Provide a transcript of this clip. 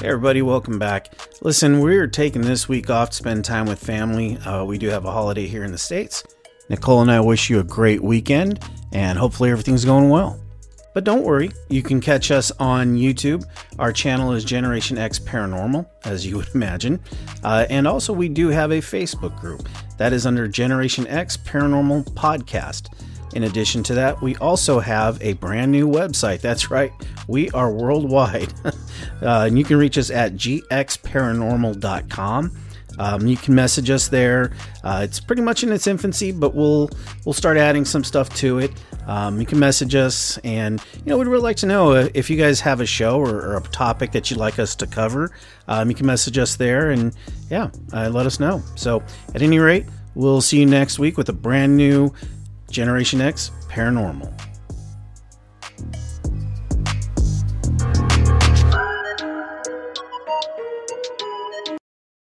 Hey, everybody, welcome back. Listen, we're taking this week off to spend time with family. Uh, we do have a holiday here in the States. Nicole and I wish you a great weekend, and hopefully everything's going well. But don't worry, you can catch us on YouTube. Our channel is Generation X Paranormal, as you would imagine. Uh, and also, we do have a Facebook group that is under Generation X Paranormal Podcast. In addition to that, we also have a brand new website. That's right, we are worldwide. uh, and you can reach us at gxparanormal.com. Um, you can message us there. Uh, it's pretty much in its infancy, but we'll we'll start adding some stuff to it. Um, you can message us, and you know we'd really like to know if you guys have a show or, or a topic that you'd like us to cover. Um, you can message us there, and yeah, uh, let us know. So at any rate, we'll see you next week with a brand new Generation X Paranormal.